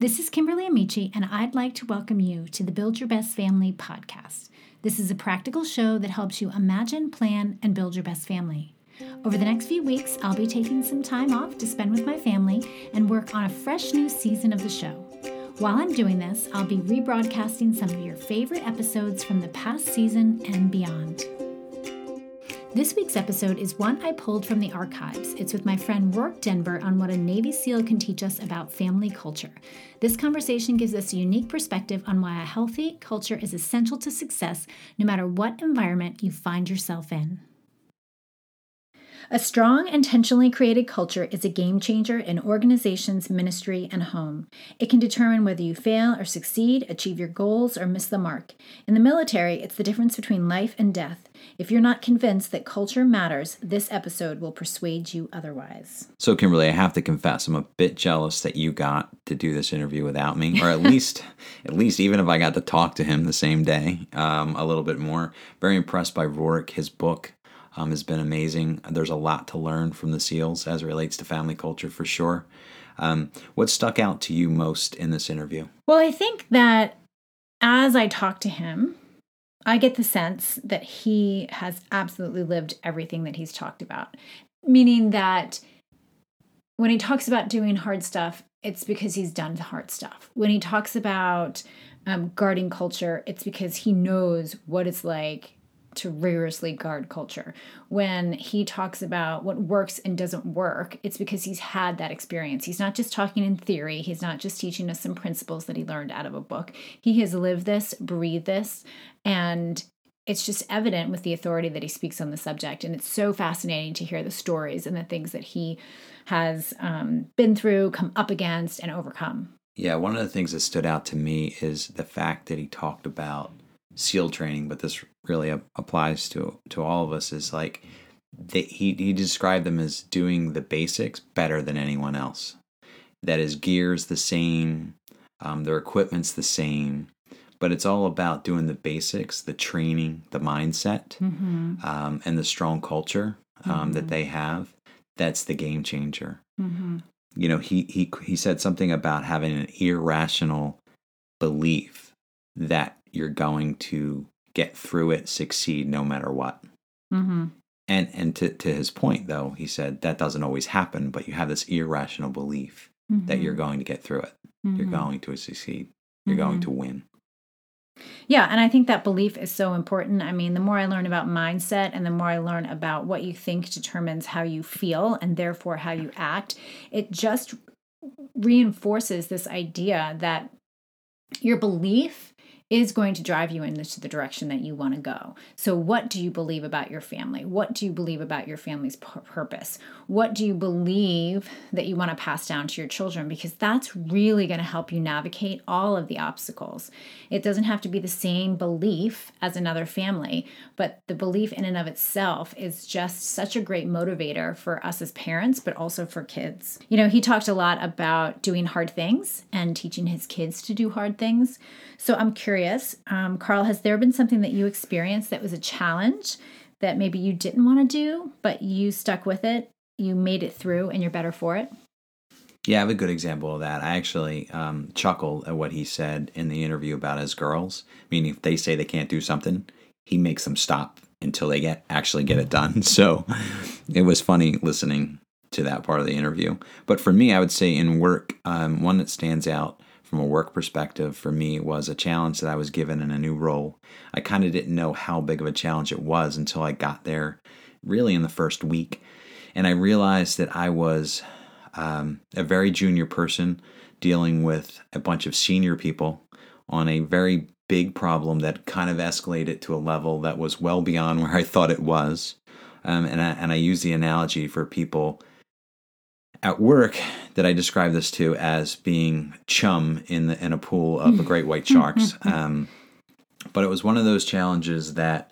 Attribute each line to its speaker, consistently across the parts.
Speaker 1: This is Kimberly Amici, and I'd like to welcome you to the Build Your Best Family podcast. This is a practical show that helps you imagine, plan, and build your best family. Over the next few weeks, I'll be taking some time off to spend with my family and work on a fresh new season of the show. While I'm doing this, I'll be rebroadcasting some of your favorite episodes from the past season and beyond. This week's episode is one I pulled from the archives. It's with my friend Rorke Denver on what a Navy SEAL can teach us about family culture. This conversation gives us a unique perspective on why a healthy culture is essential to success, no matter what environment you find yourself in. A strong, intentionally created culture is a game changer in organizations, ministry, and home. It can determine whether you fail or succeed, achieve your goals, or miss the mark. In the military, it's the difference between life and death. If you're not convinced that culture matters, this episode will persuade you otherwise.
Speaker 2: So, Kimberly, I have to confess, I'm a bit jealous that you got to do this interview without me, or at least, at least, even if I got to talk to him the same day, um, a little bit more. Very impressed by Rorke, his book um, has been amazing. There's a lot to learn from the SEALs as it relates to family culture for sure. Um, what stuck out to you most in this interview?
Speaker 1: Well, I think that as I talk to him, I get the sense that he has absolutely lived everything that he's talked about, meaning that when he talks about doing hard stuff, it's because he's done the hard stuff. When he talks about um, guarding culture, it's because he knows what it's like to rigorously guard culture. When he talks about what works and doesn't work, it's because he's had that experience. He's not just talking in theory, he's not just teaching us some principles that he learned out of a book. He has lived this, breathed this, and it's just evident with the authority that he speaks on the subject. And it's so fascinating to hear the stories and the things that he has um, been through, come up against, and overcome.
Speaker 2: Yeah, one of the things that stood out to me is the fact that he talked about SEAL training, but this really applies to to all of us. Is like they, he he described them as doing the basics better than anyone else. That is, gear's the same, um, their equipment's the same, but it's all about doing the basics, the training, the mindset, mm-hmm. um, and the strong culture um, mm-hmm. that they have. That's the game changer. Mm-hmm. You know, he he he said something about having an irrational belief that you're going to get through it, succeed no matter what. Mm-hmm. And and to to his point though, he said that doesn't always happen, but you have this irrational belief mm-hmm. that you're going to get through it. Mm-hmm. You're going to succeed. You're going mm-hmm. to win.
Speaker 1: Yeah, and I think that belief is so important. I mean, the more I learn about mindset and the more I learn about what you think determines how you feel and therefore how you act, it just reinforces this idea that your belief is going to drive you into the direction that you want to go. So, what do you believe about your family? What do you believe about your family's purpose? What do you believe that you want to pass down to your children? Because that's really going to help you navigate all of the obstacles. It doesn't have to be the same belief as another family, but the belief in and of itself is just such a great motivator for us as parents, but also for kids. You know, he talked a lot about doing hard things and teaching his kids to do hard things. So, I'm curious curious, um, Carl, has there been something that you experienced that was a challenge that maybe you didn't want to do, but you stuck with it, you made it through, and you're better for it?
Speaker 2: Yeah, I have a good example of that. I actually um, chuckled at what he said in the interview about his girls. Meaning, if they say they can't do something, he makes them stop until they get actually get it done. So it was funny listening to that part of the interview. But for me, I would say in work, um, one that stands out from a work perspective for me was a challenge that I was given in a new role. I kind of didn't know how big of a challenge it was until I got there, really in the first week. And I realized that I was um, a very junior person dealing with a bunch of senior people on a very big problem that kind of escalated to a level that was well beyond where I thought it was. Um, and, I, and I use the analogy for people at work that I describe this to as being chum in the, in a pool of great white sharks. Um, but it was one of those challenges that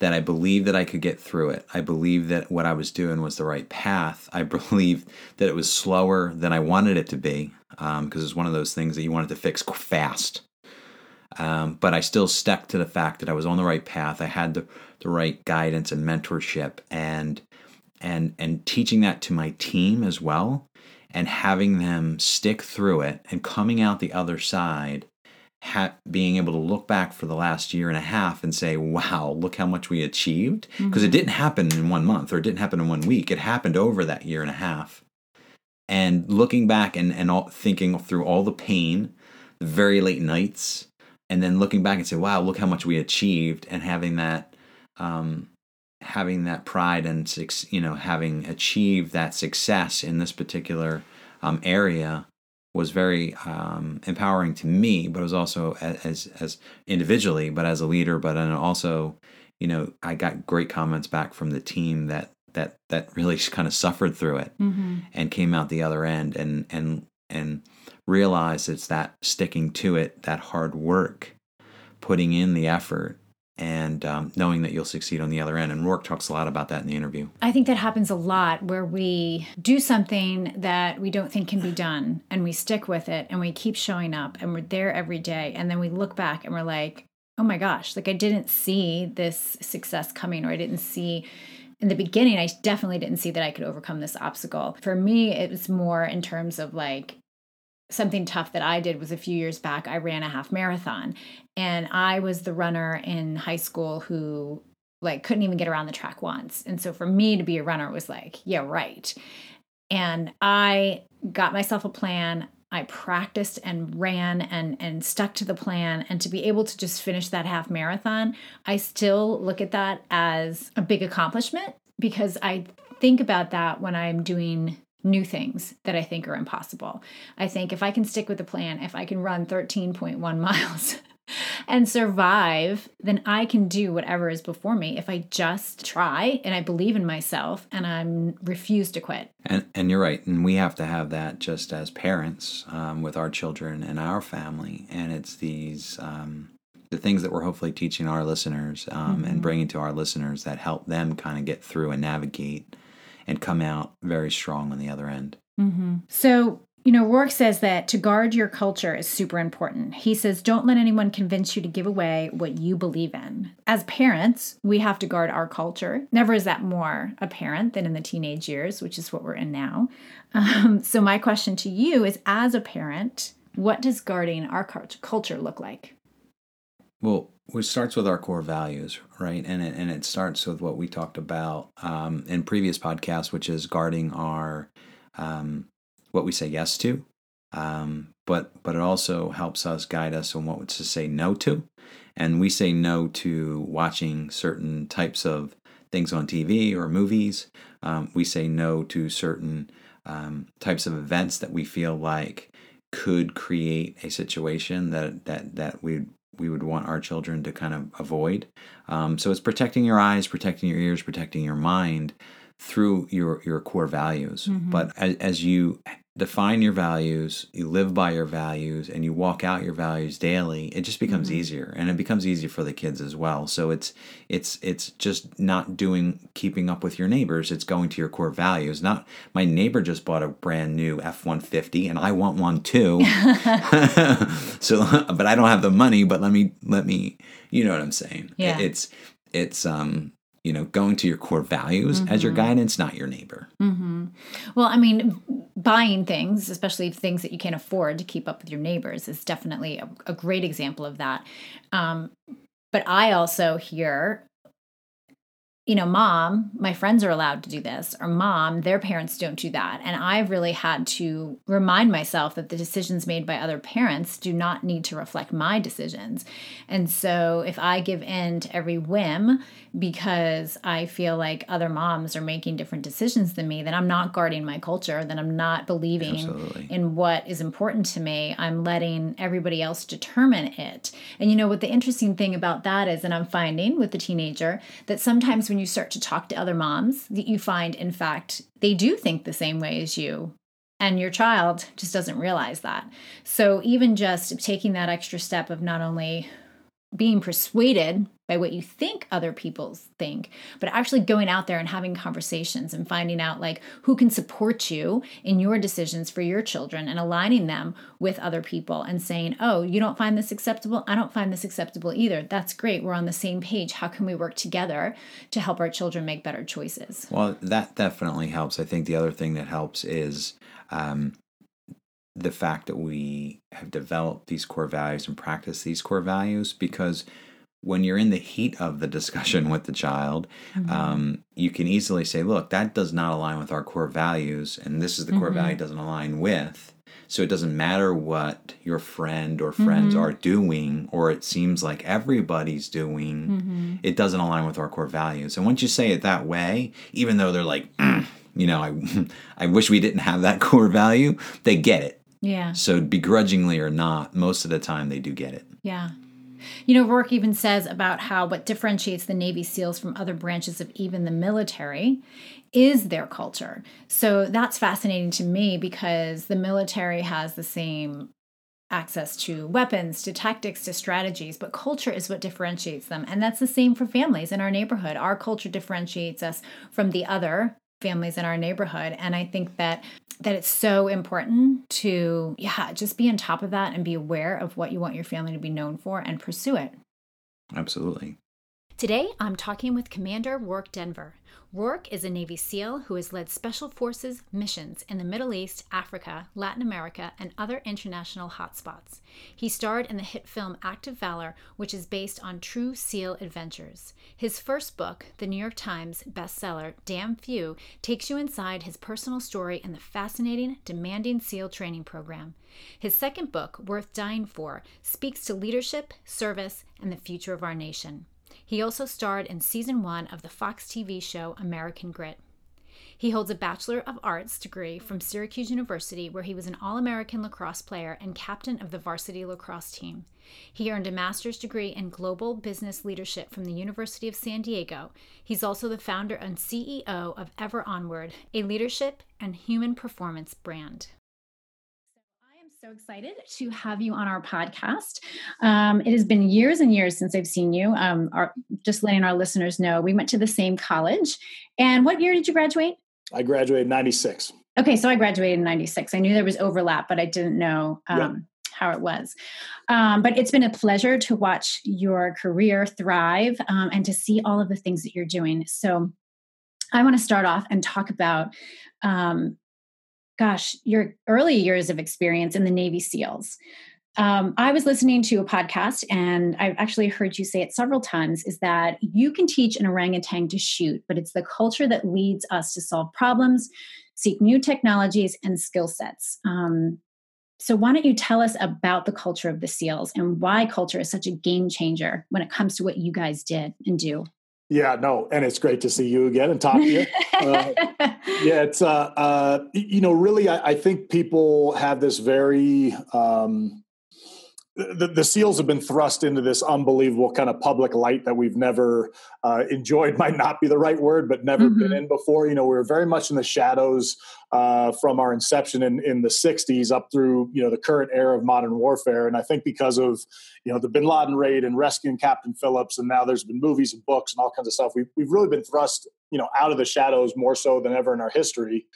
Speaker 2: that I believed that I could get through it. I believed that what I was doing was the right path. I believed that it was slower than I wanted it to be because um, it's one of those things that you wanted to fix fast. Um, but I still stuck to the fact that I was on the right path. I had the, the right guidance and mentorship, and and and teaching that to my team as well and having them stick through it and coming out the other side ha- being able to look back for the last year and a half and say wow look how much we achieved. Because it didn't happen in one month or it didn't happen in one week. It happened over that year and a half. And looking back and, and all, thinking through all the pain the very late nights and then looking back and say wow look how much we achieved and having that um, having that pride and you know having achieved that success in this particular um, area was very um, empowering to me, but it was also as, as as individually, but as a leader, but and also, you know, I got great comments back from the team that that that really kind of suffered through it
Speaker 1: Mm-hmm.
Speaker 2: and came out the other end and and and realized it's that sticking to it, that hard work, putting in the effort, and um, knowing that you'll succeed on the other end. And Rorke talks a lot about that in the interview.
Speaker 1: I think that happens a lot where we do something that we don't think can be done and we stick with it and we keep showing up and we're there every day. And then we look back and we're like, oh my gosh, like I didn't see this success coming or I didn't see. In the beginning, I definitely didn't see that I could overcome this obstacle. For me, it was more in terms of like something tough that I did was a few years back, I ran a half marathon and I was the runner in high school who like couldn't even get around the track once. And so for me to be a runner was like, yeah, right. And I got myself a plan. I practiced and ran and and stuck to the plan and to be able to just finish that half marathon, I still look at that as a big accomplishment because I think about that when I'm doing new things that I think are impossible. I think if I can stick with the plan, if I can run 13.1 miles and survive, then I can do whatever is before me if I just try and I believe in myself and I'm refuse to quit.
Speaker 2: And and you're right, and we have to have that just as parents um, with our children and our family, and it's these um, the things that we're hopefully teaching our listeners um, and bringing to our listeners that help them kind of get through and navigate and come out very strong on the other end.
Speaker 1: So, you know, Rorke says that to guard your culture is super important. He says, don't let anyone convince you to give away what you believe in. As parents, we have to guard our culture. Never is that more apparent than in the teenage years, which is what we're in now. Um, so, my question to you is as a parent, what does guarding our culture look like?
Speaker 2: Well, it starts with our core values, right? And it, and it starts with what we talked about um, in previous podcasts, which is guarding our um, what we say yes to, um, but but it also helps us guide us on what to say no to, and we say no to watching certain types of things on TV or movies. Um, we say no to certain um, types of events that we feel like could create a situation that that that we we would want our children to kind of avoid. Um, so it's protecting your eyes, protecting your ears, protecting your mind through your your core values. But as, as you define your values, you live by your values, and you walk out your values daily, it just becomes easier, and it becomes easier for the kids as well. So it's it's it's just not doing keeping up with your neighbors. It's going to your core values. Not my neighbor just bought a brand new F one fifty, and I want one too. so, but I don't have the money. But let me let me, you know what I'm saying?
Speaker 1: Yeah.
Speaker 2: It's it's um you know going to your core values as your guidance, not your neighbor.
Speaker 1: Well, I mean, buying things, especially things that you can't afford to keep up with your neighbors, is definitely a, a great example of that. Um, but I also hear, you know, mom, my friends are allowed to do this, or mom, their parents don't do that. And I've really had to remind myself that the decisions made by other parents do not need to reflect my decisions. And so if I give in to every whim because I feel like other moms are making different decisions than me, then I'm not guarding my culture, then I'm not believing
Speaker 2: Absolutely.
Speaker 1: in what is important to me. I'm letting everybody else determine it. And you know what the interesting thing about that is, and I'm finding with the teenager, that sometimes when you start to talk to other moms, that you find, in fact, they do think the same way as you. And your child just doesn't realize that. So, even just taking that extra step of not only being persuaded by what you think other people think, but actually going out there and having conversations and finding out like who can support you in your decisions for your children and aligning them with other people and saying, "Oh, you don't find this acceptable? I don't find this acceptable either. That's great. We're on the same page. How can we work together to help our children make better choices?"
Speaker 2: Well, that definitely helps. I think the other thing that helps is um, the fact that we have developed these core values and practice these core values because when you're in the heat of the discussion with the child, mm-hmm. um, you can easily say, look, that does not align with our core values, and this is the mm-hmm. core value doesn't align with. So it doesn't matter what your friend or friends mm-hmm. are doing, or it seems like everybody's doing, mm-hmm. it doesn't align with our core values. And once you say it that way, even though they're like, mm, you know, I, I wish we didn't have that core value, they get it
Speaker 1: yeah.
Speaker 2: So begrudgingly or not, most of the time they do get it.
Speaker 1: Yeah. You know, Rorke even says about how what differentiates the Navy SEALs from other branches of even the military is their culture. So that's fascinating to me because the military has the same access to weapons, to tactics, to strategies, but culture is what differentiates them. And that's the same for families in our neighborhood. Our culture differentiates us from the other families in our neighborhood. And i think that that it's so important to yeah just be on top of that and be aware of what you want your family to be known for and pursue it.
Speaker 2: Absolutely
Speaker 1: today i'm talking with commander rorke denver Rorke is a Navy SEAL who has led Special Forces missions in the Middle East, Africa, Latin America, and other international hotspots. He starred in the hit film Act of Valor, which is based on true SEAL adventures. His first book, the New York Times bestseller Damn Few, takes you inside his personal story and the fascinating, demanding SEAL training program. His second book, Worth Dying For, speaks to leadership, service, and the future of our nation. He also starred in season one of the Fox TV show American Grit. He holds a Bachelor of Arts degree from Syracuse University, where he was an All American lacrosse player and captain of the varsity lacrosse team. He earned a master's degree in global business leadership from the University of San Diego. He's also the founder and CEO of Ever Onward, a leadership and human performance brand so excited to have you on our podcast. Um, it has been years and years since I've seen you. Um, our, just letting our listeners know, we went to the same college. And what year did you graduate?
Speaker 3: I graduated 96.
Speaker 1: Okay, so I graduated in 96. I knew there was overlap, but I didn't know um, yep. how it was. Um, but it's been a pleasure to watch your career thrive um, and to see all of the things that you're doing. So I want to start off and talk about um, gosh, your early years of experience in the Navy SEALs. Um, I was listening to a podcast and I've actually heard you say it several times is that you can teach an orangutan to shoot, but it's the culture that leads us to solve problems, seek new technologies and skill sets. Um, so, why don't you tell us about the culture of the SEALs and why culture is such a game changer when it comes to what you guys did and do?
Speaker 3: Yeah, no, and it's great to see you again and talk to you. Uh, yeah, it's uh, uh, you know, really, I, I think people have this very um, the, the, seals have been thrust into this unbelievable kind of public light that we've never uh, enjoyed might not be the right word but never mm-hmm. been in before. You know we were very much in the shadows uh, from our inception in, in the 60s up through you know the current era of modern warfare. And i think because of you know the bin laden raid and rescuing captain phillips and now there's been movies and books and all kinds of stuff we've, we've really been thrust you know out of the shadows more so than ever in our history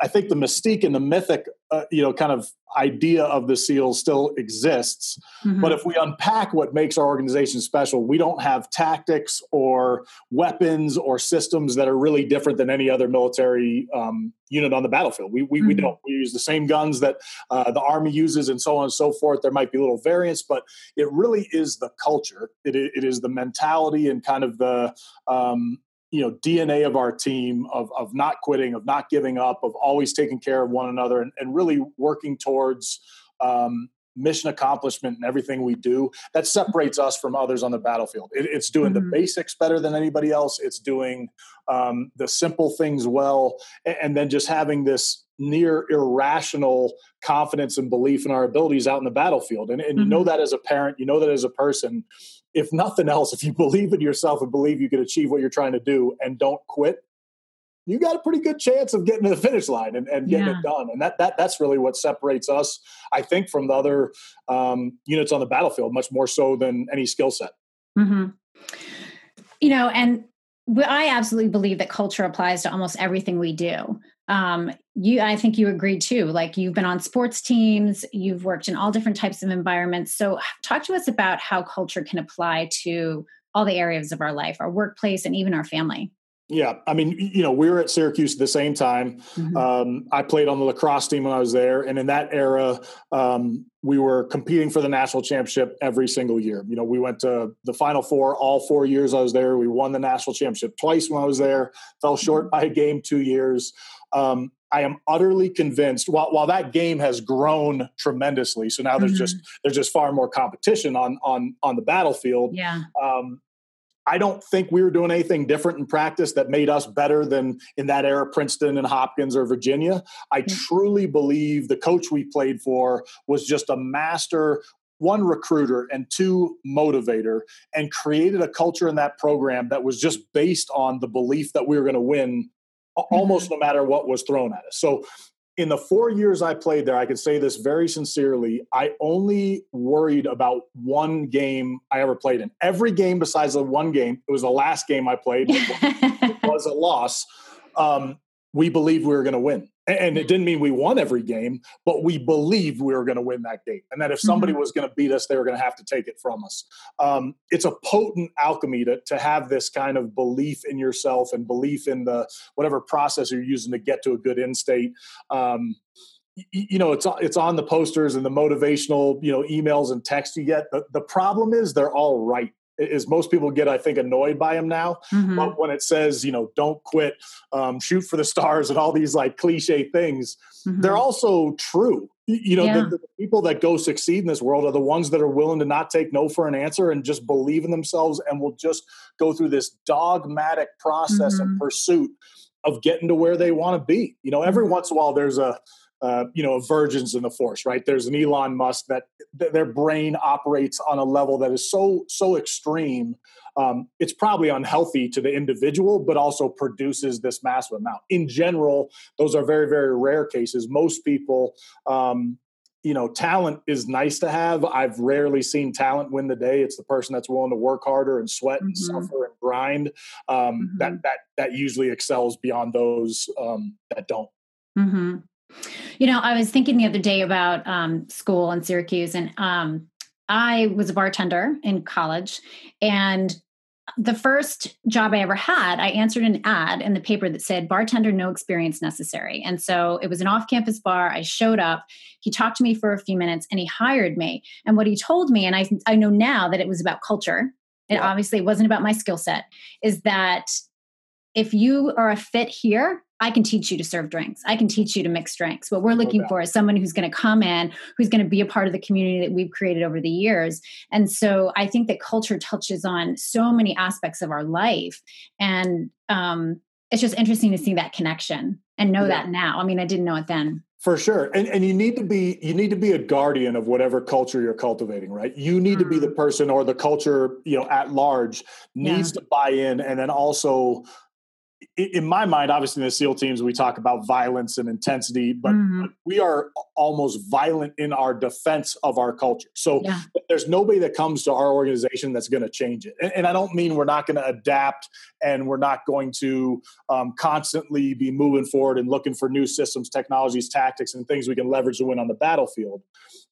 Speaker 3: I think the mystique and the mythic, uh, you know, kind of idea of the SEALs still exists. Mm-hmm. But if we unpack what makes our organization special, we don't have tactics or weapons or systems that are really different than any other military um, unit on the battlefield. We, we, mm-hmm. we, don't. We use the same guns that uh, the Army uses and so on and so forth. There might be little variants, but it really is the culture. It, it is the mentality and kind of the, um, you know dna of our team of, of not quitting of not giving up of always taking care of one another and, and really working towards um, mission accomplishment and everything we do that separates us from others on the battlefield it, it's doing mm-hmm. the basics better than anybody else it's doing um, the simple things well and, and then just having this near irrational confidence and belief in our abilities out in the battlefield and, and mm-hmm. you know mm-hmm. that as a parent you know that as a person if nothing else, if you believe in yourself and believe you can achieve what you're trying to do and don't quit, you got a pretty good chance of getting to the finish line and, and getting yeah. it done. And that that that's really what separates us, I think, from the other um, units on the battlefield, much more so than any skill set.
Speaker 1: Mm-hmm. You know, and I absolutely believe that culture applies to almost everything we do. Um, you, I think you agree too. Like you've been on sports teams, you've worked in all different types of environments. So, talk to us about how culture can apply to all the areas of our life, our workplace, and even our family.
Speaker 3: Yeah, I mean, you know, we were at Syracuse at the same time. Mm-hmm. Um, I played on the lacrosse team when I was there, and in that era, um, we were competing for the national championship every single year. You know, we went to the Final Four all four years I was there. We won the national championship twice when I was there. Fell short mm-hmm. by a game two years. Um, I am utterly convinced. While while that game has grown tremendously, so now there's mm-hmm. just there's just far more competition on on on the battlefield.
Speaker 1: Yeah. Um,
Speaker 3: I don't think we were doing anything different in practice that made us better than in that era Princeton and Hopkins or Virginia. I mm-hmm. truly believe the coach we played for was just a master one recruiter and two motivator and created a culture in that program that was just based on the belief that we were going to win almost no matter what was thrown at us. So in the four years I played there, I can say this very sincerely. I only worried about one game I ever played in. Every game besides the one game, it was the last game I played, it was a loss. Um, we believed we were going to win. And it didn't mean we won every game, but we believed we were going to win that game. And that if somebody mm-hmm. was going to beat us, they were going to have to take it from us. Um, it's a potent alchemy to, to have this kind of belief in yourself and belief in the whatever process you're using to get to a good end state. Um, you know it's it's on the posters and the motivational you know emails and texts you get the, the problem is they're all right is most people get, I think, annoyed by him now. Mm-hmm. But when it says, you know, don't quit, um, shoot for the stars, and all these like cliche things, mm-hmm. they're also true. You know, yeah. the, the, people that go succeed in this world are the ones that are willing to not take no for an answer and just believe in themselves and will just go through this dogmatic process mm-hmm. and pursuit of getting to where they want to be. You know, every mm-hmm. once in a while there's a uh, you know, virgins in the force, right? There's an Elon Musk that th- their brain operates on a level that is so so extreme. Um, it's probably unhealthy to the individual, but also produces this massive amount. In general, those are very very rare cases. Most people. Um, you know, talent is nice to have. I've rarely seen talent win the day. It's the person that's willing to work harder and sweat and mm-hmm. suffer and grind um, mm-hmm. that that that usually excels beyond those um, that don't.
Speaker 1: Mm-hmm. You know, I was thinking the other day about um, school in Syracuse, and um, I was a bartender in college. And the first job I ever had, I answered an ad in the paper that said bartender, no experience necessary. And so it was an off campus bar. I showed up. He talked to me for a few minutes and he hired me. And what he told me, and I, I know now that it was about culture, it yeah. obviously wasn't about my skill set, is that if you are a fit here, I can teach you to serve drinks. I can teach you to mix drinks. What we're looking for is someone who's going to come in, who's going to be a part of the community that we've created over the years. And so I think that culture touches on so many aspects of our life. And um, it's just interesting to see that connection and know yeah. that now. I mean, I didn't know it then.
Speaker 3: For sure. And and you need to be you need to be a guardian of whatever culture you're cultivating, right? You need mm-hmm. to be the mm. person or the culture, you know, at large needs yeah. to buy in and then also in my mind, obviously in the SEAL teams, we talk about violence and intensity, but mm-hmm. we are almost violent in our defense of our culture. So yeah. there's nobody that comes to our organization that's going to change it. And, and, I don't mean we're not going to adapt and we're not going to um, constantly be moving forward and looking for new systems, technologies, tactics, and things we can leverage to win on the battlefield.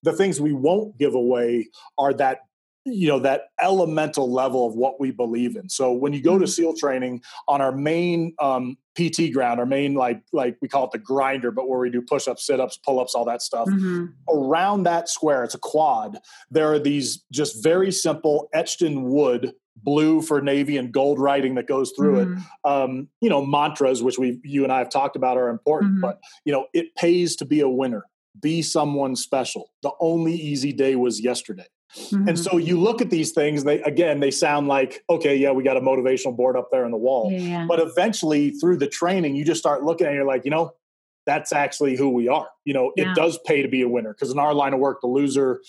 Speaker 3: The things we won't give away are that you know that elemental level of what we believe in so when you go to mm-hmm. seal training on our main um, pt ground our main like like we call it the grinder but where we do push-ups sit-ups pull-ups all that stuff mm-hmm. around that square it's a quad there are these just very simple etched in wood blue for navy and gold writing that goes through mm-hmm. it um, you know mantras which we you and i have talked about are important mm-hmm. but you know it pays to be a winner be someone special the only easy day was yesterday Mm-hmm. And so you look at these things, they again, they sound like, okay, yeah, we got a motivational board up there on the wall. Yeah. But eventually through the training, you just start looking at it, you're like, you know, that's actually who we are. You know, yeah. it does pay to be a winner because in our line of work, the loser,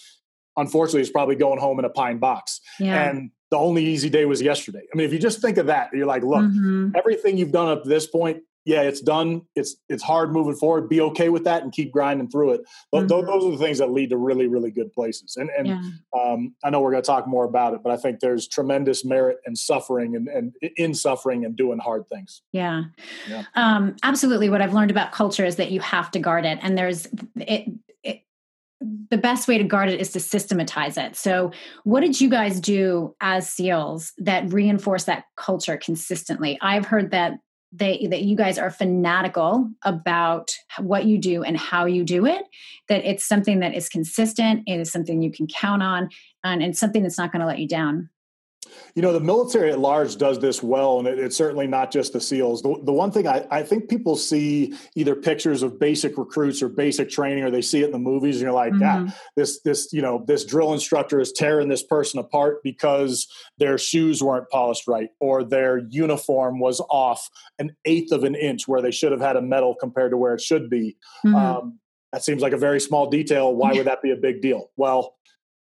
Speaker 3: unfortunately, is probably going home in a pine box. Yeah. And the only easy day was yesterday. I mean, if you just think of that, you're like, look, mm-hmm. everything you've done up to this point, yeah, it's done. It's it's hard moving forward. Be okay with that and keep grinding through it. Mm-hmm. Those, those are the things that lead to really really good places. And and yeah. um, I know we're going to talk more about it, but I think there's tremendous merit and suffering and, and in suffering and doing hard things.
Speaker 1: Yeah, yeah. Um, absolutely. What I've learned about culture is that you have to guard it, and there's it the best way to guard it is to systematize it. So, what did you guys do as SEALs that reinforce that culture consistently? I've heard that they that you guys are fanatical about what you do and how you do it. That it's something that is consistent. It is something you can count on, and it's something that's not going to let you down.
Speaker 3: You know, the military at large does this well, and it, it's certainly not just the SEALs. The, the one thing I, I, think people see either pictures of basic recruits or basic training, or they see it in the movies, and you're like, mm-hmm. yeah, this this you know this drill instructor is tearing this person apart because their shoes weren't polished right, or their uniform was off an eighth of an inch where they should have had a medal compared to where it should be. Mm-hmm. Um, that seems like a very small detail. Why would that be a big deal? Well,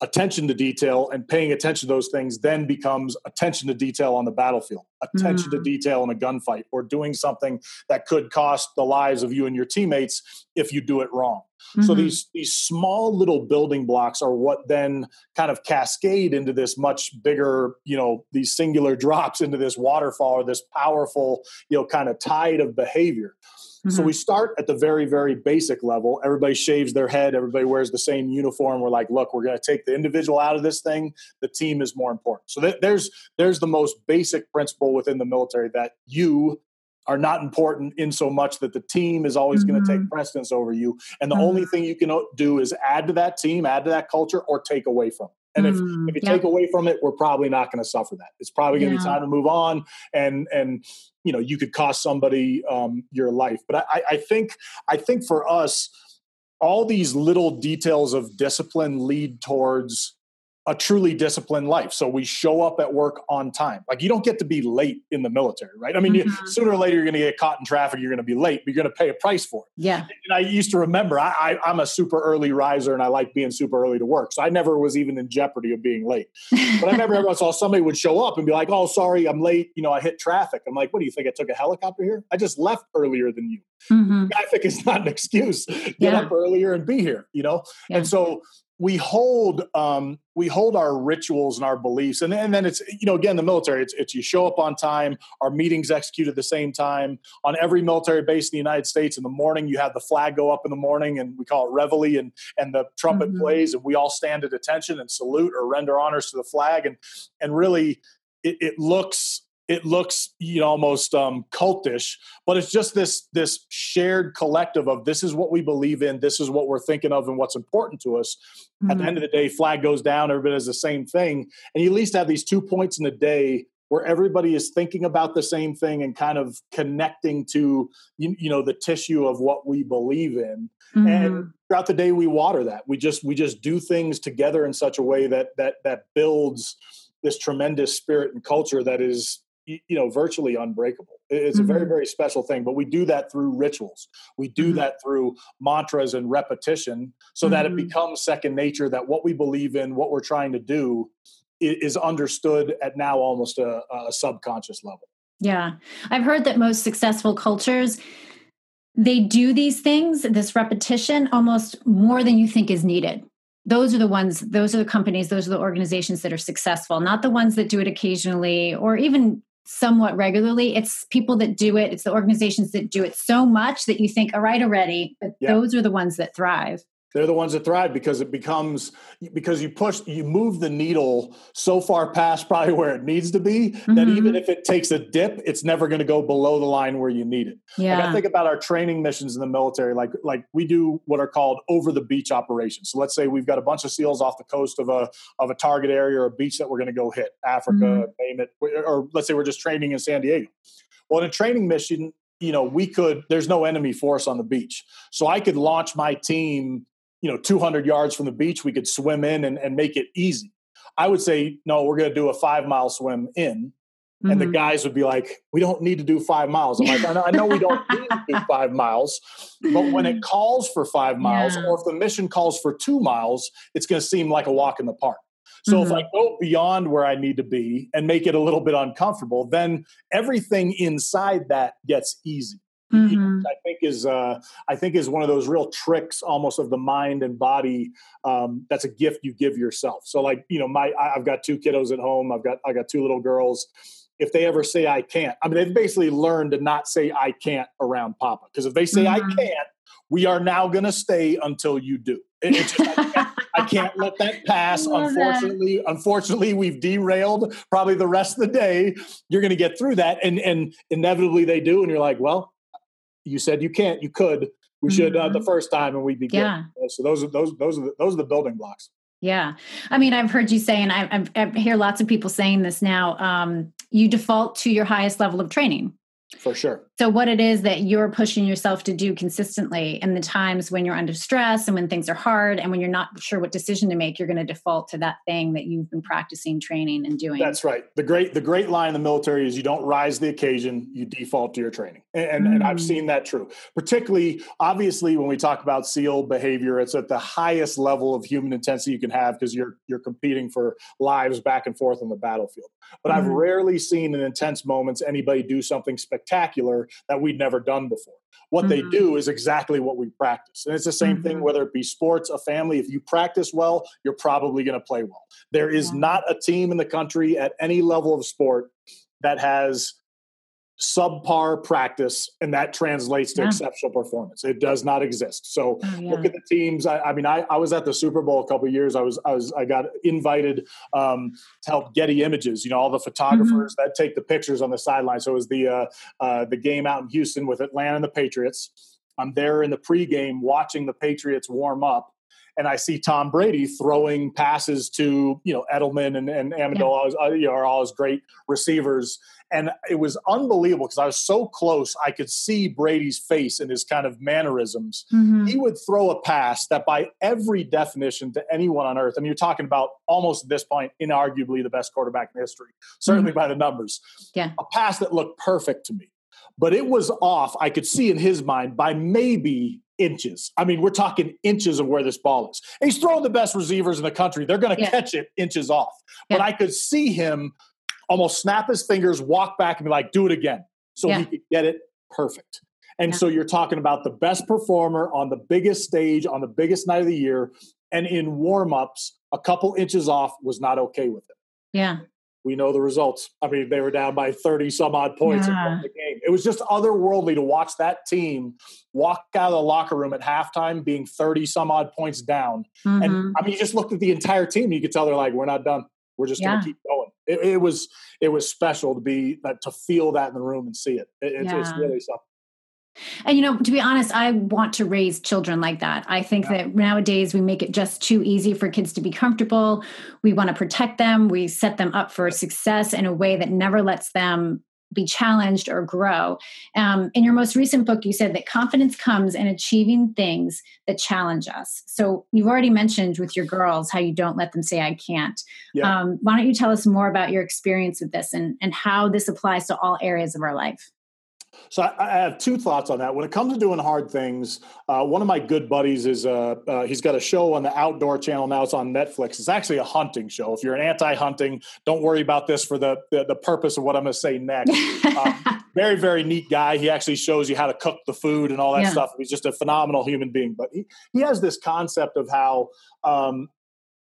Speaker 3: attention to detail and paying attention to those things then becomes attention to detail on the battlefield, attention mm-hmm. to detail in a gunfight, or doing something that could cost the lives of you and your teammates if you do it wrong. Mm-hmm. So these these small little building blocks are what then kind of cascade into this much bigger, you know, these singular drops into this waterfall or this powerful, you know, kind of tide of behavior. Mm-hmm. So we start at the very, very basic level. Everybody shaves their head. Everybody wears the same uniform. We're like, look, we're going to take the individual out of this thing. The team is more important. So th- there's there's the most basic principle within the military that you are not important in so much that the team is always mm-hmm. going to take precedence over you. And the mm-hmm. only thing you can do is add to that team, add to that culture, or take away from. It. And if, mm, if you take away from it, we're probably not going to suffer that. It's probably going to yeah. be time to move on. And and you know you could cost somebody um, your life. But I, I think I think for us, all these little details of discipline lead towards a truly disciplined life. So we show up at work on time. Like you don't get to be late in the military, right? I mean, mm-hmm. you, sooner or later you're going to get caught in traffic. You're going to be late, but you're going to pay a price for it.
Speaker 1: Yeah.
Speaker 3: And I used to remember I, I, am a super early riser and I like being super early to work. So I never was even in jeopardy of being late. But I remember every once in somebody would show up and be like, "Oh, sorry, I'm late. You know, I hit traffic." I'm like, "What do you think? I took a helicopter here? I just left earlier than you." Mm-hmm. Traffic is not an excuse. Get yeah. up earlier and be here. You know. Yeah. And so we hold um, we hold our rituals and our beliefs and, and then it's you know again the military it's, it's you show up on time our meetings execute at the same time on every military base in the united states in the morning you have the flag go up in the morning and we call it reveille and and the trumpet mm-hmm. plays and we all stand at attention and salute or render honors to the flag and and really it, it looks it looks you know almost um, cultish but it's just this this shared collective of this is what we believe in this is what we're thinking of and what's important to us mm-hmm. at the mm-hmm. end of the day flag goes down everybody does the same thing and you at least have these two points in a day where everybody is thinking about the same thing and kind of connecting to you, you know the tissue of what we believe in mm-hmm. and throughout the day we water that we just we just do things together in such a way that that that builds this tremendous spirit and culture that is you know virtually unbreakable it's mm-hmm. a very mm-hmm. very special thing but we do that through rituals we do mm-hmm. that through mantras and repetition so mm-hmm. that it mm-hmm. becomes second nature that what we believe in what we're trying to do is understood at now almost a, a subconscious level
Speaker 1: yeah i've heard that most successful cultures they do these things this repetition almost more than you think is needed those are the ones those are the companies those are the organizations that are successful not the ones that do it occasionally or even somewhat regularly. It's people that do it, it's the organizations that do it so much that you think, all right, already, but yeah. those are the ones that thrive
Speaker 3: they're the ones that thrive because it becomes because you push you move the needle so far past probably where it needs to be mm-hmm. that even if it takes a dip it's never going to go below the line where you need it. Yeah like i think about our training missions in the military like like we do what are called over the beach operations. So let's say we've got a bunch of seals off the coast of a of a target area or a beach that we're going to go hit africa mm-hmm. name it or let's say we're just training in san diego. Well in a training mission you know we could there's no enemy force on the beach. So i could launch my team you know 200 yards from the beach we could swim in and, and make it easy i would say no we're going to do a five mile swim in mm-hmm. and the mm-hmm. guys would be like we don't need to do five miles i'm like i know, I know we don't need to do five miles but when it calls for five miles yeah. or if the mission calls for two miles it's going to seem like a walk in the park so mm-hmm. if I mm-hmm. go beyond where I need to be and make it a little bit uncomfortable, then everything inside that gets easy. Mm-hmm. I think is uh, I think is one of those real tricks, almost of the mind and body. Um, that's a gift you give yourself. So, like you know, my I've got two kiddos at home. I've got I got two little girls. If they ever say I can't, I mean, they've basically learned to not say I can't around Papa. Because if they say mm-hmm. I can't, we are now going to stay until you do. It, just, I, can't, I, can't, let that pass. Unfortunately, that. unfortunately, we've derailed probably the rest of the day. You're going to get through that, and and inevitably they do, and you're like, well, you said you can't, you could. We mm-hmm. should uh, the first time, and we'd be yeah. good. So those are those those are the, those are the building blocks.
Speaker 1: Yeah, I mean, I've heard you say, and I, I, I hear lots of people saying this now. Um, you default to your highest level of training
Speaker 3: for sure.
Speaker 1: So, what it is that you're pushing yourself to do consistently, and the times when you're under stress and when things are hard and when you're not sure what decision to make, you're going to default to that thing that you've been practicing, training, and doing.
Speaker 3: That's right. The great the great line in the military is you don't rise the occasion, you default to your training, and and, mm. and I've seen that true. Particularly, obviously, when we talk about SEAL behavior, it's at the highest level of human intensity you can have because you're you're competing for lives back and forth on the battlefield. But mm. I've rarely seen in intense moments anybody do something spectacular that we'd never done before. What mm-hmm. they do is exactly what we practice. And it's the same mm-hmm. thing whether it be sports, a family. If you practice well, you're probably going to play well. There is yeah. not a team in the country at any level of sport that has subpar practice and that translates to yeah. exceptional performance. It does not exist. So oh, yeah. look at the teams. I, I, mean I, I was at the super bowl a couple years. I was i was i got invited um, to help getty images you know all the photographers mm-hmm. that take the pictures on the sideline. So it was the uh, uh, the game out in houston with atlanta and the patriots. I'm there in the pregame watching the patriots warm up and I see Tom Brady throwing passes to you know Edelman and, and Amendola, yeah. Uh, you know, are all his great receivers, and it was unbelievable because I was so close. I could see Brady's face and his kind of mannerisms. Mm-hmm. He would throw a pass that, by every definition, to anyone on earth, I mean, you're talking about almost at this point, inarguably the best quarterback in history, certainly mm-hmm. by the numbers.
Speaker 1: Yeah,
Speaker 3: a pass that looked perfect to me, but it was off. I could see in his mind by maybe inches. I mean, we're talking inches of where this ball is. And he's throwing the best receivers in the country. They're going to yeah. catch it inches off. Yeah. But I could see him almost snap his fingers, walk back, and be like, do it again. So yeah. he could get it perfect. And so you're talking about the best performer on the biggest stage on the biggest night of the year. And in warm ups, a couple inches off was not okay with it.
Speaker 1: Yeah.
Speaker 3: We know the results. I mean, they were down by 30 some odd points yeah. in the game. It was just otherworldly to watch that team walk out of the locker room at halftime being 30 some odd points down. Mm-hmm. And I mean, you just looked at the entire team, you could tell they're like, we're not done. We're just yeah. going to keep going. It, it, was it was special to be to feel that in the room and see it. it yeah. It's really something.
Speaker 1: And you know, to be honest, I want to raise children like that. I think yeah. that nowadays we make it just too easy for kids to be comfortable. We want to protect them. We set them up for success in a way that never lets them be challenged or grow. Um, in your most recent book, you said that confidence comes in achieving things that challenge us. So you've already mentioned with your girls how you don't let them say, I can't. Yeah. Um, why don't you tell us more about your experience with this and, and how this applies to all areas of our life?
Speaker 3: So I, I, have two thoughts on that. When it comes to doing hard things, uh, one of my good buddies is uh, uh, he's got a show on the Outdoor Channel now. It's on Netflix. It's actually a hunting show. If you're an anti-hunting, don't worry about this for the the, the purpose of what I'm going to say next. um, very very neat guy. He actually shows you how to cook the food and all that yeah. stuff. He's just a phenomenal human being. But he he has this concept of how um,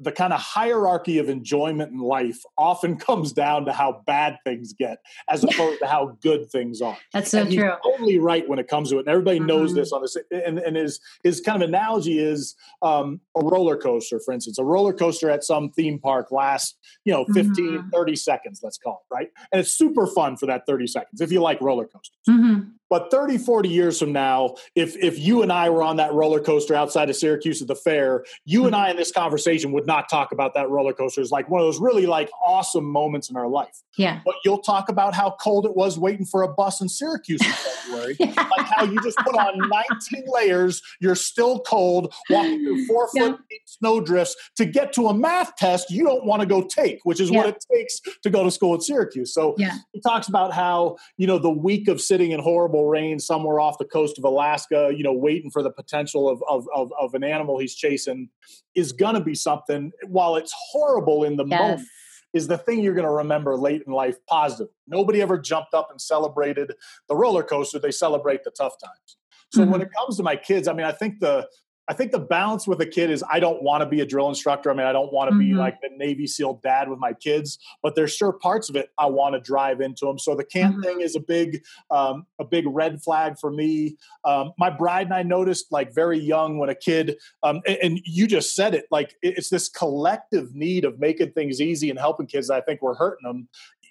Speaker 3: the kind of hierarchy of enjoyment in life often comes down to how bad things get as opposed to how good things are.
Speaker 1: That's so
Speaker 3: and
Speaker 1: true.
Speaker 3: totally right when it comes to it. And everybody mm-hmm. knows this on this. And, and his, his kind of analogy is um, a roller coaster, for instance. A roller coaster at some theme park lasts, you know, 15, mm-hmm. 30 seconds, let's call it, right? And it's super fun for that 30 seconds if you like roller coasters. Mm-hmm. But 30, 40 years from now, if if you and I were on that roller coaster outside of Syracuse at the fair, you and mm-hmm. I in this conversation would not talk about that roller coaster as like one of those really like awesome moments in our life.
Speaker 1: Yeah.
Speaker 3: But you'll talk about how cold it was waiting for a bus in Syracuse in February. yeah. Like how you just put on 19 layers, you're still cold, walking through four foot yeah. deep snow drifts to get to a math test you don't want to go take, which is yeah. what it takes to go to school at Syracuse. So
Speaker 1: yeah.
Speaker 3: he talks about how, you know, the week of sitting in horrible rain somewhere off the coast of Alaska, you know, waiting for the potential of, of, of, of an animal he's chasing is going to be something, while it's horrible in the yes. moment, is the thing you're going to remember late in life positive. Nobody ever jumped up and celebrated the roller coaster. They celebrate the tough times. So mm-hmm. when it comes to my kids, I mean, I think the I think the balance with a kid is I don't want to be a drill instructor. I mean, I don't want to mm-hmm. be like the Navy SEAL dad with my kids, but there's sure parts of it I want to drive into them. So the camp mm-hmm. thing is a big, um, a big red flag for me. Um, my bride and I noticed like very young when a kid, um, and, and, you just said it, like it's this collective need of making things easy and helping kids. I think we're hurting them.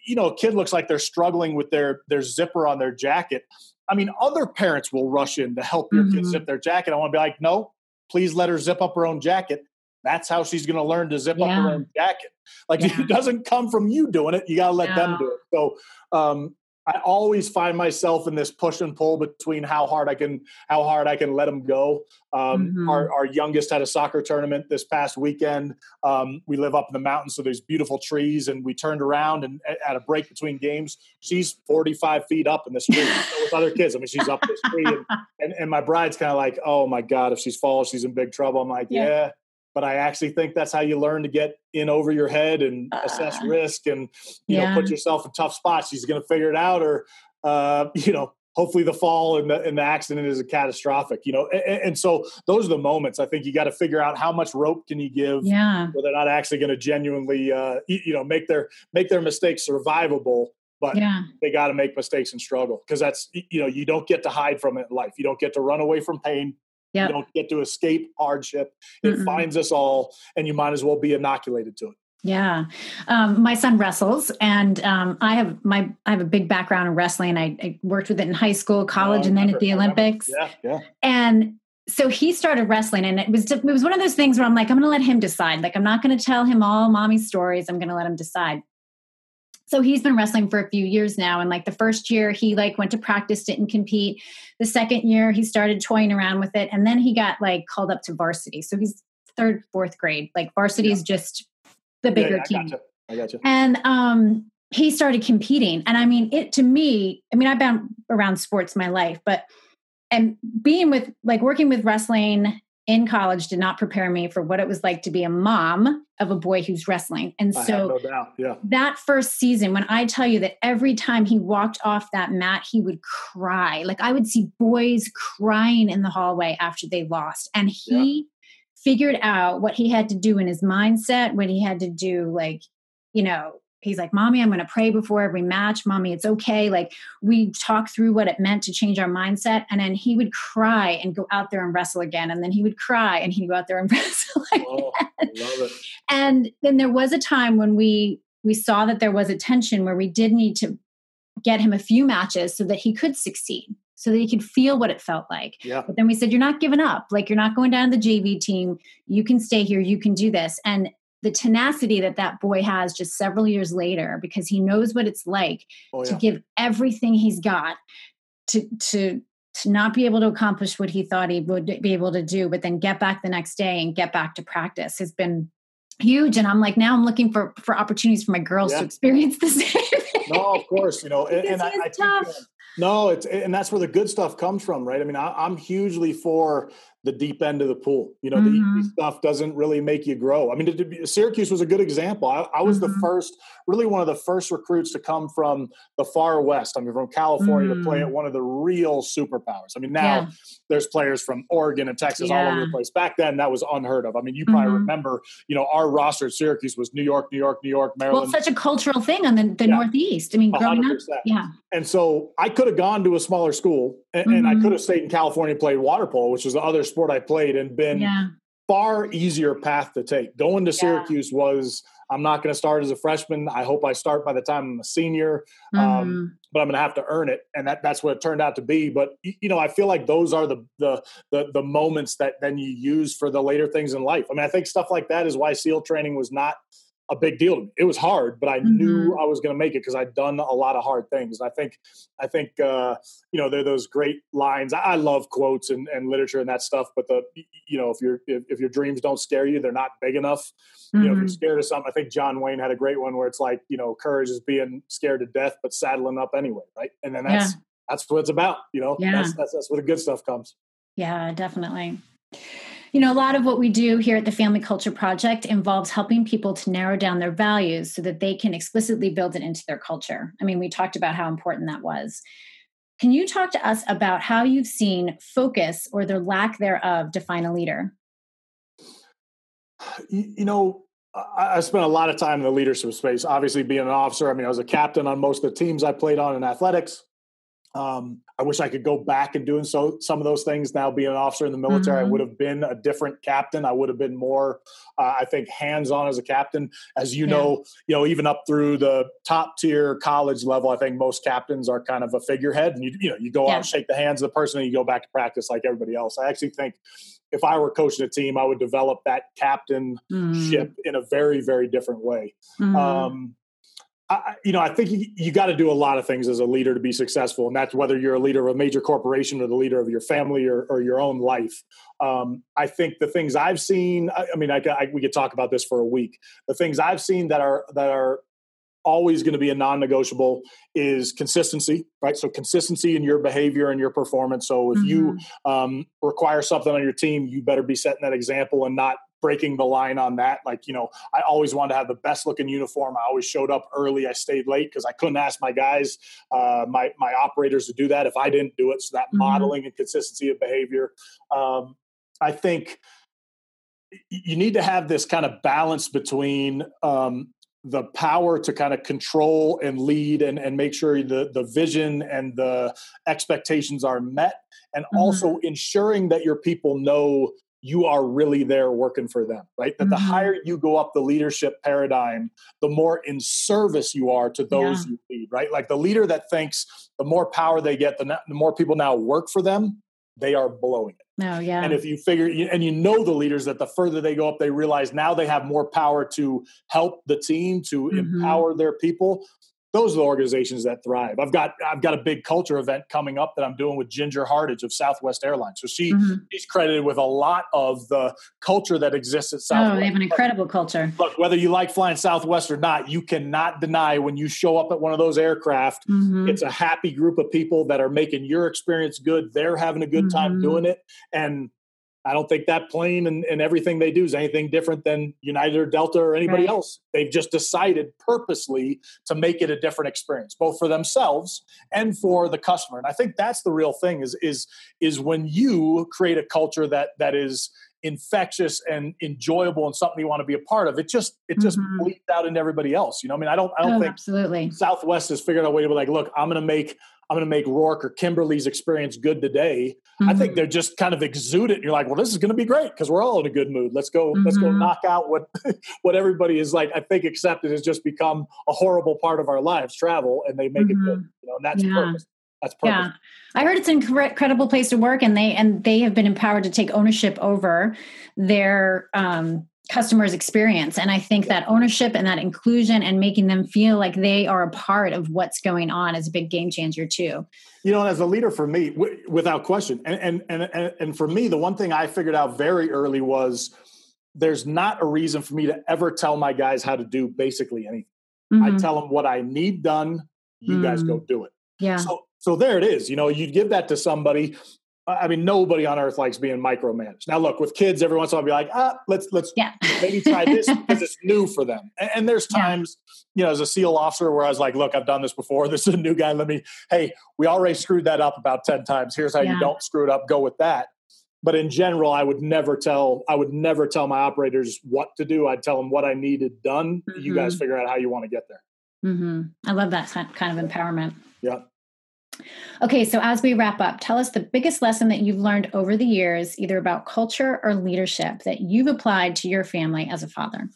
Speaker 3: You know, a kid looks like they're struggling with their their zipper on their jacket. I mean, other parents will rush in to help your mm-hmm. kid zip their jacket. I want to be like, no, please let her zip up her own jacket. That's how she's going to learn to zip yeah. up her own jacket. Like yeah. it doesn't come from you doing it. You got to let them do it. So um, I always find myself in this push and pull between how hard I can how hard I can let them go. Um, mm-hmm. our, our, youngest had a soccer tournament this past weekend. Um, we live up in the mountains, so there's beautiful trees, and we turned around and at a break between games, she's 45 feet up in this tree with other kids. I mean, she's up this tree, and, and, and my bride's kind of like, "Oh my god, if she's falls, she's in big trouble." I'm like, "Yeah." yeah but I actually think that's how you learn to get in over your head and uh, assess risk and you yeah. know put yourself in tough spots. She's going to figure it out, or uh, you know, hopefully the fall and the, and the accident is a catastrophic. You know, and, and, so those are the moments. I think you got to figure out how much rope can you give,
Speaker 1: yeah,
Speaker 3: where they're not actually going to genuinely, uh, you know, make their make their mistakes survivable. But yeah. they got to make mistakes and struggle because that's you know you don't get to hide from it in life. You don't get to run away from pain. Yep. You don't get to escape hardship. It Mm-mm. finds us all, and you might as well be inoculated to it.
Speaker 1: Yeah, um, my son wrestles, and um, I have my I have a big background in wrestling. I, I worked with it in high school, college, and then at the Olympics.
Speaker 3: Yeah, yeah.
Speaker 1: And so he started wrestling, and it was it was one of those things where I'm like, I'm going to let him decide. Like, I'm not going to tell him all mommy's stories. I'm going to let him decide so he's been wrestling for a few years now and like the first year he like went to practice didn't compete the second year he started toying around with it and then he got like called up to varsity so he's third fourth grade like varsity yeah. is just the bigger yeah,
Speaker 3: yeah, team gotcha. I gotcha.
Speaker 1: and um he started competing and i mean it to me i mean i've been around sports my life but and being with like working with wrestling in college did not prepare me for what it was like to be a mom of a boy who's wrestling. And so
Speaker 3: no yeah.
Speaker 1: that first season, when I tell you that every time he walked off that mat, he would cry. Like I would see boys crying in the hallway after they lost. And he yeah. figured out what he had to do in his mindset, what he had to do, like, you know, he's like, Mommy, I'm going to pray before every match. Mommy, it's okay. Like, we talk through what it meant to change our mindset. And then he would cry and go out there and wrestle again. And then he would cry and he'd go out there and wrestle oh, again. Oh, love it. And then there was a time when we we saw that there was a tension where we did need to get him a few matches so that he could succeed so that he could feel what it felt like.
Speaker 3: Yeah.
Speaker 1: But then we said, You're not giving up. Like, you're not going down to the JV team. You can stay here. You can do this. And the tenacity that that boy has just several years later because he knows what it's like oh, yeah. to give everything he's got to to to not be able to accomplish what he thought he would be able to do but then get back the next day and get back to practice has been huge. And i'm like now i'm looking for for opportunities for my girls yeah. to experience the same
Speaker 3: no of course you know and, and I, I think, uh, no it's and that's where the good stuff comes from right? I mean I, i'm hugely for the deep end of the pool. You know, mm-hmm. the easy stuff doesn't really make you grow. I mean, Syracuse was a good example. I, I was mm-hmm. the first, really one of the first recruits to come from the far west. I mean, from California mm-hmm. to play at mm. one of the real superpowers. I mean, now yeah. there's players from Oregon and Texas yeah. all over the place. Back then, that was unheard of. I mean, you probably mm-hmm. remember, you know, our roster at Syracuse was New York, New York, New York, Maryland.
Speaker 1: Well, such a cultural thing on the, the yeah. Northeast. I mean, growing 100%. up. Yeah.
Speaker 3: And so I could have gone to a smaller school and, and I mm-hmm. could have stayed in California and played water polo, which was the other sport I played and been yeah. far easier path to take. Going to Syracuse yeah. was I'm not going to start as a freshman. I hope I start by the time I'm a senior, um, mm-hmm. um, but I'm going to have to earn it, and that that's what it turned out to be. But you know, I feel like those are the the the, the moments that then you use for the later things in life. I mean, I think stuff like that is why SEAL training was not a big deal to me. It was hard, but I mm-hmm. knew I was going to make it because I'd done a lot of hard things. I think, I think, uh, you know, they're those great lines. I, I love quotes and, and, literature and that stuff. But the, you know, if your if, if, your dreams don't scare you, they're not big enough. Mm-hmm. You know, if you're mm-hmm. scared of something, I think John Wayne had a great one where it's like, you know, courage is being scared to death but saddling up anyway, right? And then that's yeah. that's what it's about. You know, yeah. that's, that's that's where the good stuff comes.
Speaker 1: Yeah, definitely. You know, a lot of what we do here at the Family Culture Project involves helping people to narrow down their values so that they can explicitly build it into their culture. I mean, we talked about how important that was. Can you talk to us about how you've seen focus or the lack thereof define a leader?
Speaker 3: You know, I spent a lot of time in the leadership space. Obviously, being an officer, I mean, I was a captain on most of the teams I played on in athletics. Um, I wish I could go back and doing so some of those things. Now, being an officer in the military, mm-hmm. I would have been a different captain. I would have been more, uh, I think, hands on as a captain. As you yeah. know, you know, even up through the top tier college level, I think most captains are kind of a figurehead, and you you know you go yeah. out, shake the hands of the person, and you go back to practice like everybody else. I actually think if I were coaching a team, I would develop that captainship mm. in a very, very different way. Mm. Um, I, you know, I think you, you got to do a lot of things as a leader to be successful, and that's whether you're a leader of a major corporation or the leader of your family or, or your own life. Um, I think the things I've seen, I, I mean, I, I, we could talk about this for a week. The things I've seen that are that are always going to be a non-negotiable is consistency right so consistency in your behavior and your performance so if mm-hmm. you um, require something on your team you better be setting that example and not breaking the line on that like you know i always wanted to have the best looking uniform i always showed up early i stayed late because i couldn't ask my guys uh, my my operators to do that if i didn't do it so that mm-hmm. modeling and consistency of behavior um, i think you need to have this kind of balance between um, the power to kind of control and lead and, and make sure the, the vision and the expectations are met and mm-hmm. also ensuring that your people know you are really there working for them right that mm-hmm. the higher you go up the leadership paradigm the more in service you are to those yeah. you lead right like the leader that thinks the more power they get the, the more people now work for them they are blowing it
Speaker 1: no, oh, yeah.
Speaker 3: And if you figure, and you know the leaders that the further they go up, they realize now they have more power to help the team, to mm-hmm. empower their people those are the organizations that thrive. I've got I've got a big culture event coming up that I'm doing with Ginger Hardage of Southwest Airlines. So she mm-hmm. she's credited with a lot of the culture that exists at Southwest.
Speaker 1: Oh, they have an incredible culture.
Speaker 3: Look, whether you like flying Southwest or not, you cannot deny when you show up at one of those aircraft, mm-hmm. it's a happy group of people that are making your experience good. They're having a good mm-hmm. time doing it, and I don't think that plane and, and everything they do is anything different than United or Delta or anybody right. else. They've just decided purposely to make it a different experience, both for themselves and for the customer. And I think that's the real thing is is is when you create a culture that that is infectious and enjoyable and something you want to be a part of, it just it just mm-hmm. bleeds out into everybody else. You know, I mean, I don't I don't oh, think
Speaker 1: absolutely
Speaker 3: Southwest has figured out a way to be like, look, I'm going to make I'm going to make Rorke or Kimberly's experience good today. Mm-hmm. I think mm-hmm. they're just kind of exude it. You're like, well, this is going to be great because we're all in a good mood. Let's go. Mm-hmm. Let's go mm-hmm. knock out what what everybody is like. I think accepted has just become a horrible part of our lives. Travel, and they make mm-hmm. it good. You know, and that's yeah. purpose. That's purpose. Yeah,
Speaker 1: I heard it's an incredible place to work, and they and they have been empowered to take ownership over their um, customers experience and i think that ownership and that inclusion and making them feel like they are a part of what's going on is a big game changer too
Speaker 3: you know as a leader for me w- without question and, and and and for me the one thing i figured out very early was there's not a reason for me to ever tell my guys how to do basically anything mm-hmm. i tell them what i need done you mm-hmm. guys go mm. do it
Speaker 1: yeah
Speaker 3: so so there it is you know you give that to somebody I mean, nobody on earth likes being micromanaged. Now, look, with kids, every once in a while, I'll be like, ah, let's let's yeah. maybe try this because it's new for them. And, and there's times, yeah. you know, as a SEAL officer, where I was like, look, I've done this before. This is a new guy. Let me, hey, we already screwed that up about ten times. Here's how yeah. you don't screw it up. Go with that. But in general, I would never tell I would never tell my operators what to do. I'd tell them what I needed done. Mm-hmm. You guys mm-hmm. figure out how you want to get there.
Speaker 1: Mm-hmm. I love that kind of empowerment.
Speaker 3: Yeah.
Speaker 1: Okay, so as we wrap up, tell us the biggest lesson that you've learned over the years, either about culture or leadership, that you've applied to your family as a father.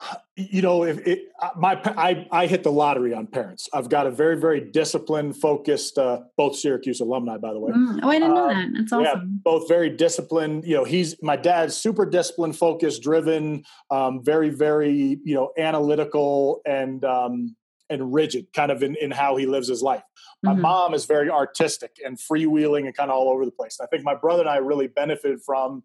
Speaker 3: You know, if it, uh, my I, I hit the lottery on parents. I've got a very very disciplined, focused. Uh, both Syracuse alumni, by the way.
Speaker 1: Mm, oh, I didn't know uh, that. That's awesome. Yeah,
Speaker 3: both very disciplined. You know, he's my dad's super disciplined, focused, driven, um, very very you know analytical and um, and rigid kind of in, in how he lives his life. My mm-hmm. mom is very artistic and freewheeling and kind of all over the place. I think my brother and I really benefited from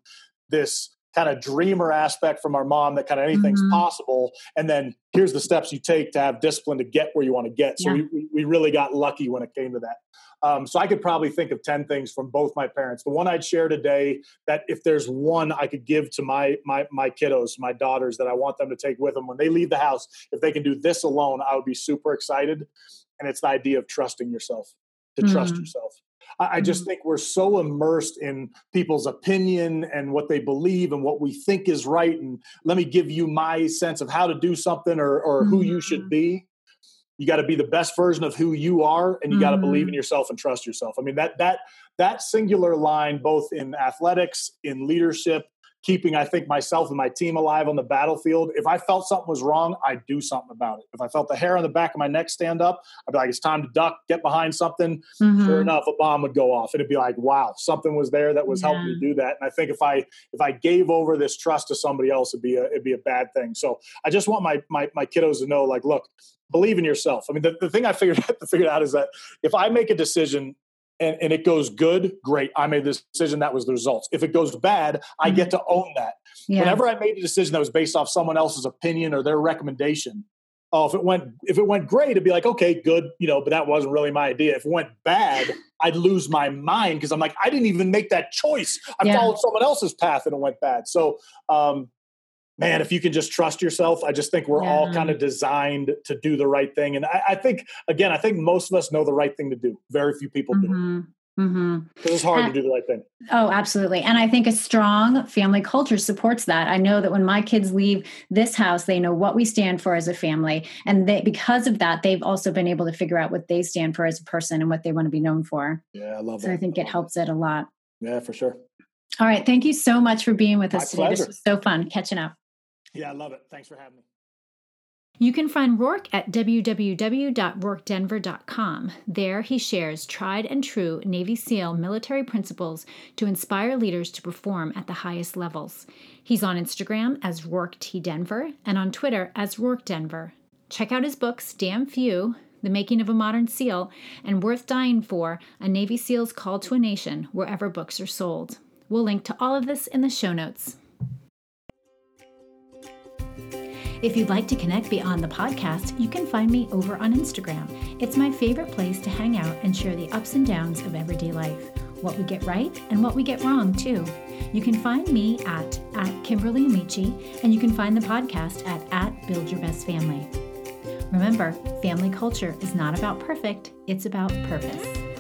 Speaker 3: this kind of dreamer aspect from our mom that kind of anything's mm-hmm. possible. And then here's the steps you take to have discipline to get where you want to get. So yeah. we, we really got lucky when it came to that. Um, so I could probably think of 10 things from both my parents. The one I'd share today that if there's one I could give to my, my, my kiddos, my daughters that I want them to take with them when they leave the house, if they can do this alone, I would be super excited. And it's the idea of trusting yourself, to mm-hmm. trust yourself. I, just mm-hmm. think we're so immersed in people's opinion and what they believe and what we think is right. And let me give you my sense of how to do something or, or who you should mm-hmm. be you got to be the best version of who you are and you mm-hmm. got to believe in mm-hmm. yourself and trust yourself i mean that that that singular line both in athletics in leadership keeping i think myself and my team alive on the battlefield if i felt something was wrong i'd do something about it if i felt the hair on the back of my neck stand up i'd be like it's time to duck get behind something mm-hmm. sure enough a bomb would go off and it'd be like wow something was there that was yeah. helping me do that and i think if i if i gave over this trust to somebody else it'd be a it'd be a bad thing so i just want my my, my kiddos to know like look believe in yourself. I mean, the, the thing I figured out, figured out is that if I make a decision and, and it goes good, great. I made this decision. That was the results. If it goes bad, I get mm-hmm. to own that. Yeah. Whenever I made a decision that was based off someone else's opinion or their recommendation, oh, if it went if it went great, it'd be like, okay, good, you know, but that wasn't really my idea. If it went bad, I'd lose my mind because I'm like, I didn't even make that choice. I yeah. followed someone else's path and it went bad. So um, man, if you can just trust yourself, I just think we're yeah. all kind of designed to do the right thing. And I, I, think, again, I think most of us know the right thing to do. Very few people mm-hmm. do. Mm-hmm. It's hard and, to do the right thing.
Speaker 1: Oh, absolutely. And I think a strong family culture supports that. I know that when my kids leave this house, they know what we stand for as a family. And they, because of that, they've also been able to figure out what they stand for as a person and what they want to be known for.
Speaker 3: Yeah, I love
Speaker 1: so that. I think it helps it a lot.
Speaker 3: Yeah, for sure.
Speaker 1: All right. Thank you so much for being with us today. Pleasure. This was so fun catching up.
Speaker 3: Yeah, I love it. Thanks for having me.
Speaker 1: You can find Rorke at www.rorkedenver.com. There, he shares tried and true Navy SEAL military principles to inspire leaders to perform at the highest levels. He's on Instagram as Rorke T. Denver and on Twitter as Rorke Denver. Check out his books, Damn Few, The Making of a Modern SEAL, and Worth Dying For, A Navy SEAL's Call to a Nation, wherever books are sold. We'll link to all of this in the show notes. If you'd like to connect beyond the podcast, you can find me over on Instagram. It's my favorite place to hang out and share the ups and downs of everyday life, what we get right and what we get wrong, too. You can find me at, at Kimberly Amici, and you can find the podcast at, at Build Your Best Family. Remember, family culture is not about perfect, it's about purpose.